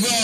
how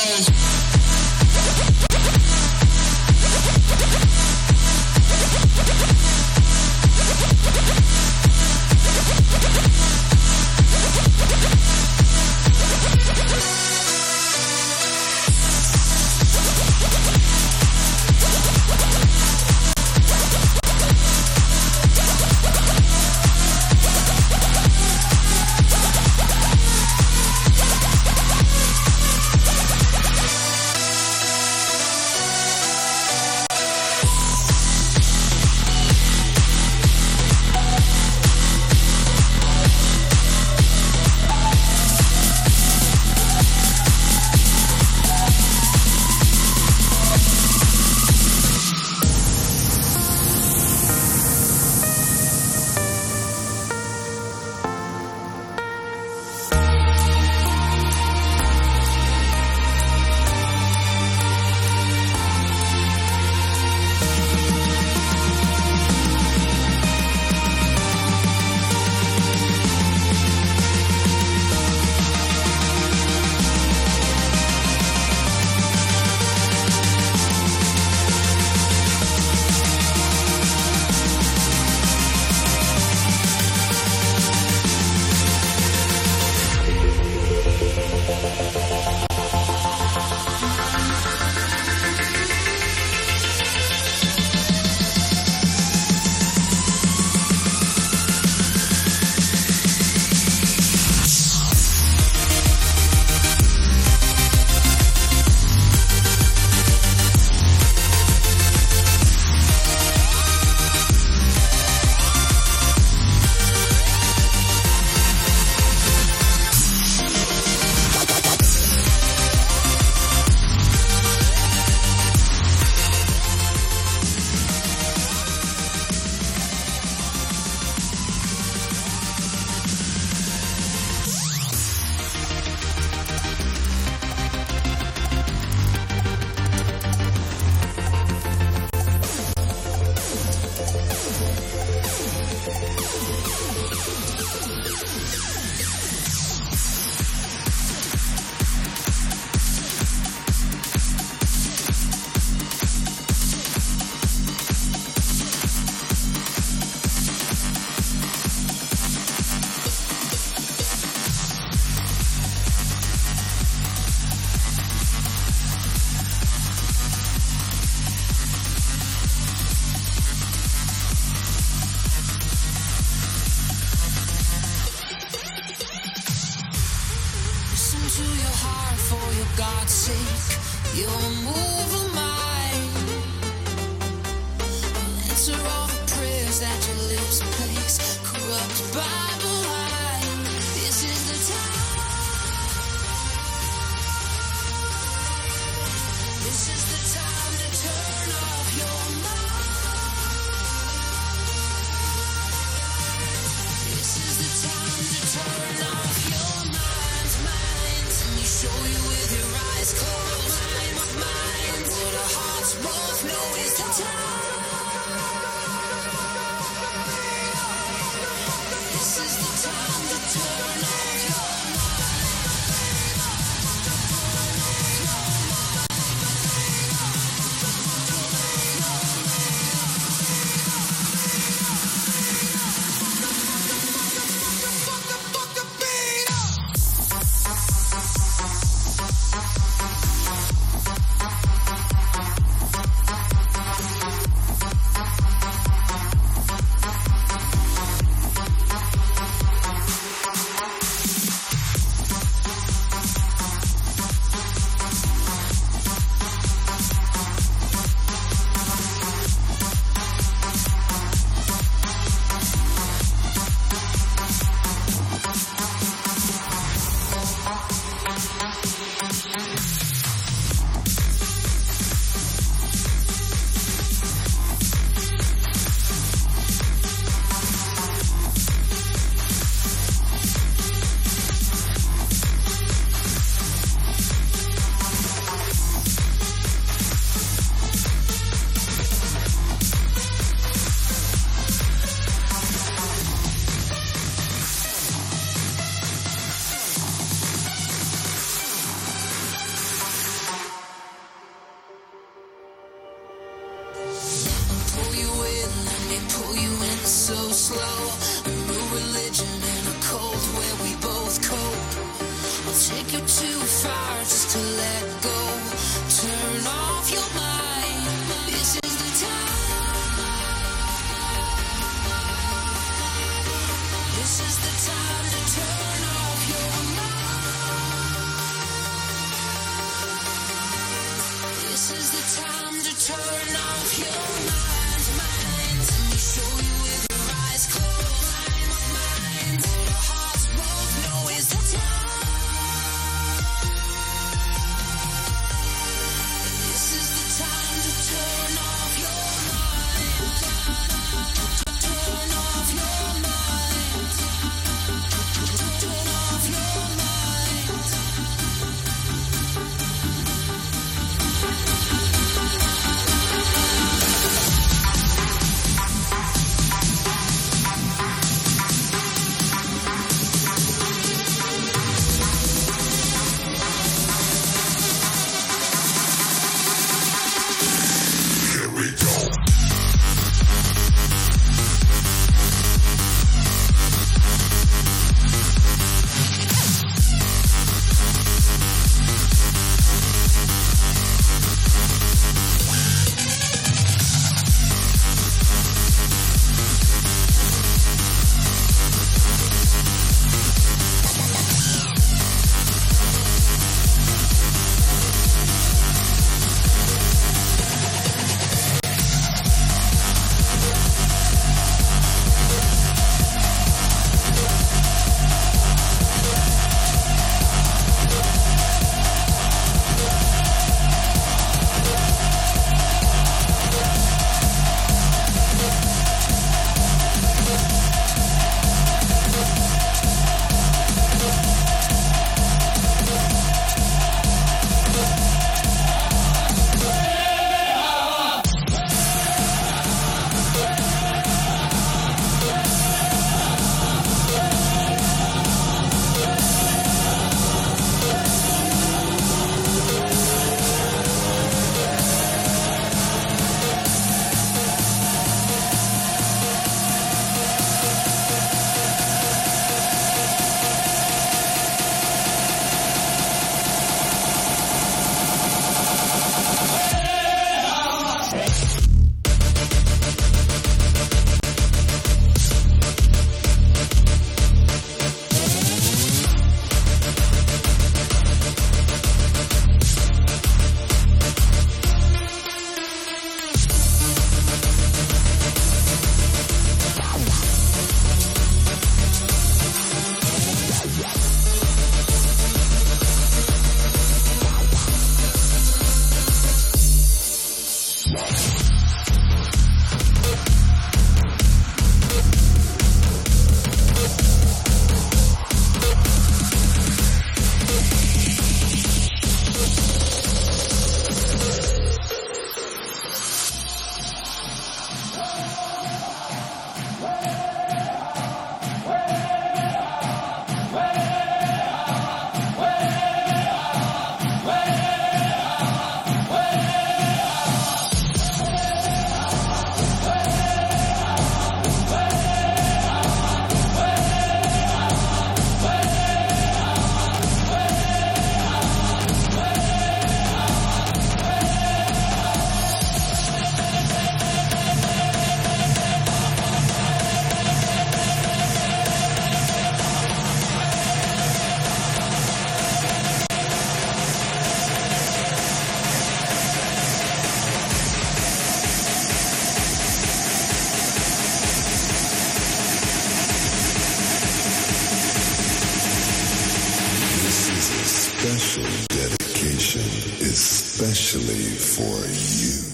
special dedication, especially for you.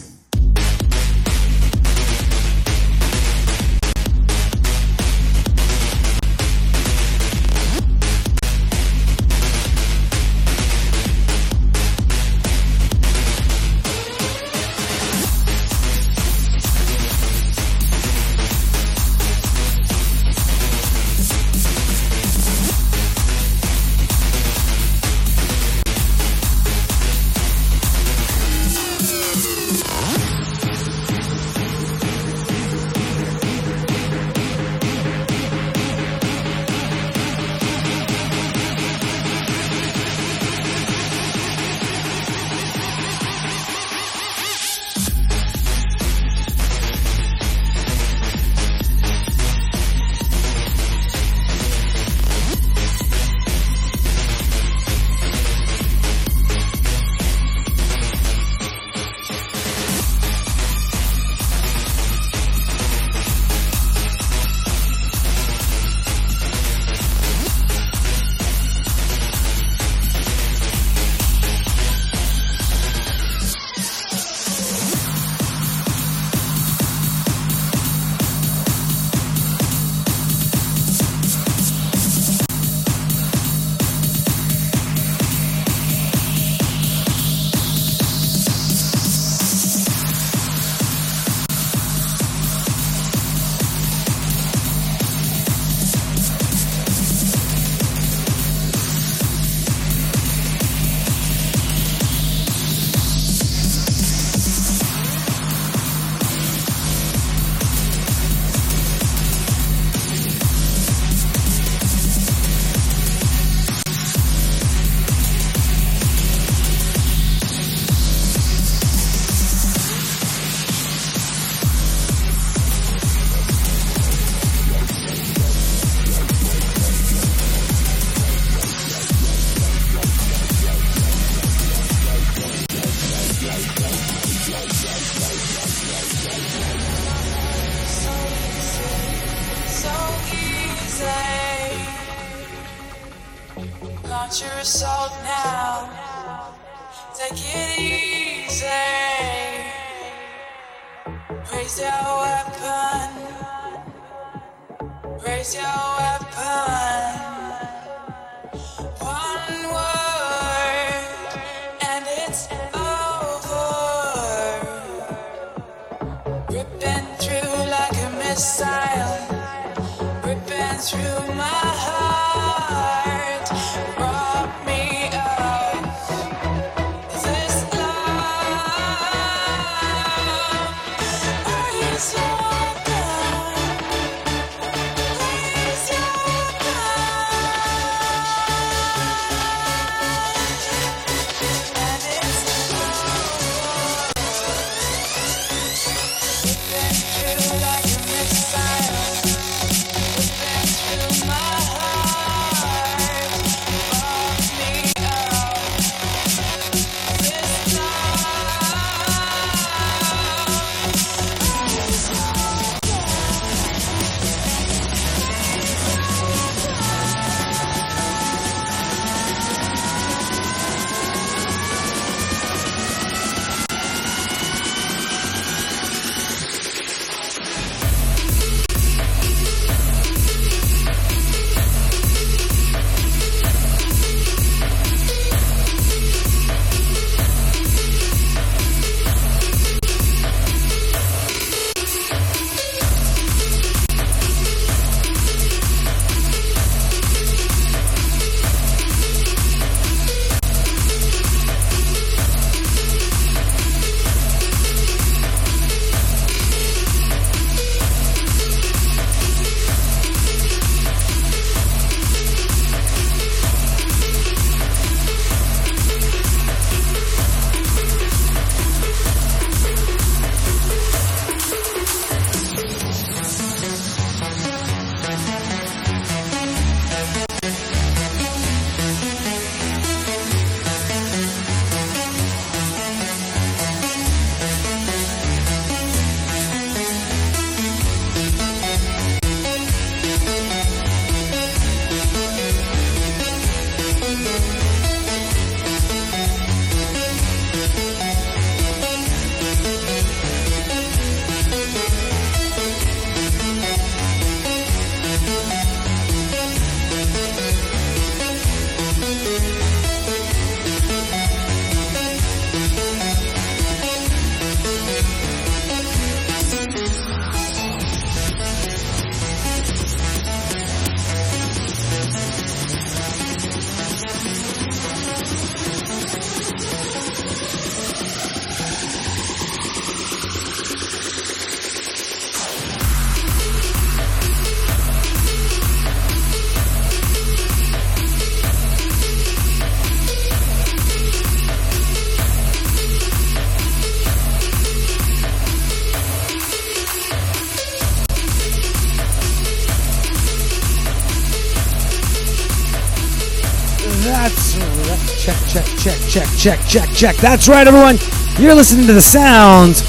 Check, check, check. That's right, everyone. You're listening to the sounds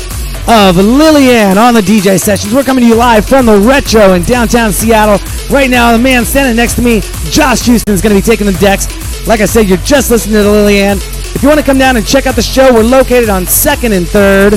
of Lilly Ann on the DJ sessions. We're coming to you live from the Retro in downtown Seattle. Right now, the man standing next to me, Josh Houston, is going to be taking the decks. Like I said, you're just listening to Lilly Ann. If you want to come down and check out the show, we're located on 2nd and 3rd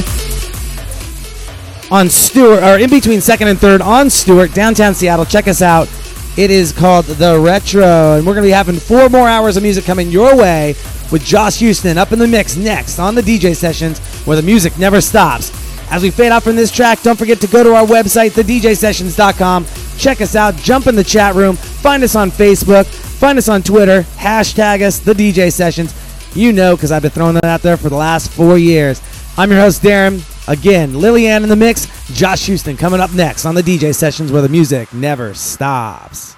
on Stewart, or in between second and third on Stewart, downtown Seattle. Check us out. It is called The Retro, and we're going to be having four more hours of music coming your way with Josh Houston up in the mix next on the DJ sessions where the music never stops. As we fade out from this track, don't forget to go to our website, thedjsessions.com. Check us out, jump in the chat room, find us on Facebook, find us on Twitter, hashtag us, the DJ sessions. You know, because I've been throwing that out there for the last four years. I'm your host, Darren. Again, Lilly Ann in the mix, Josh Houston coming up next on the DJ sessions where the music never stops.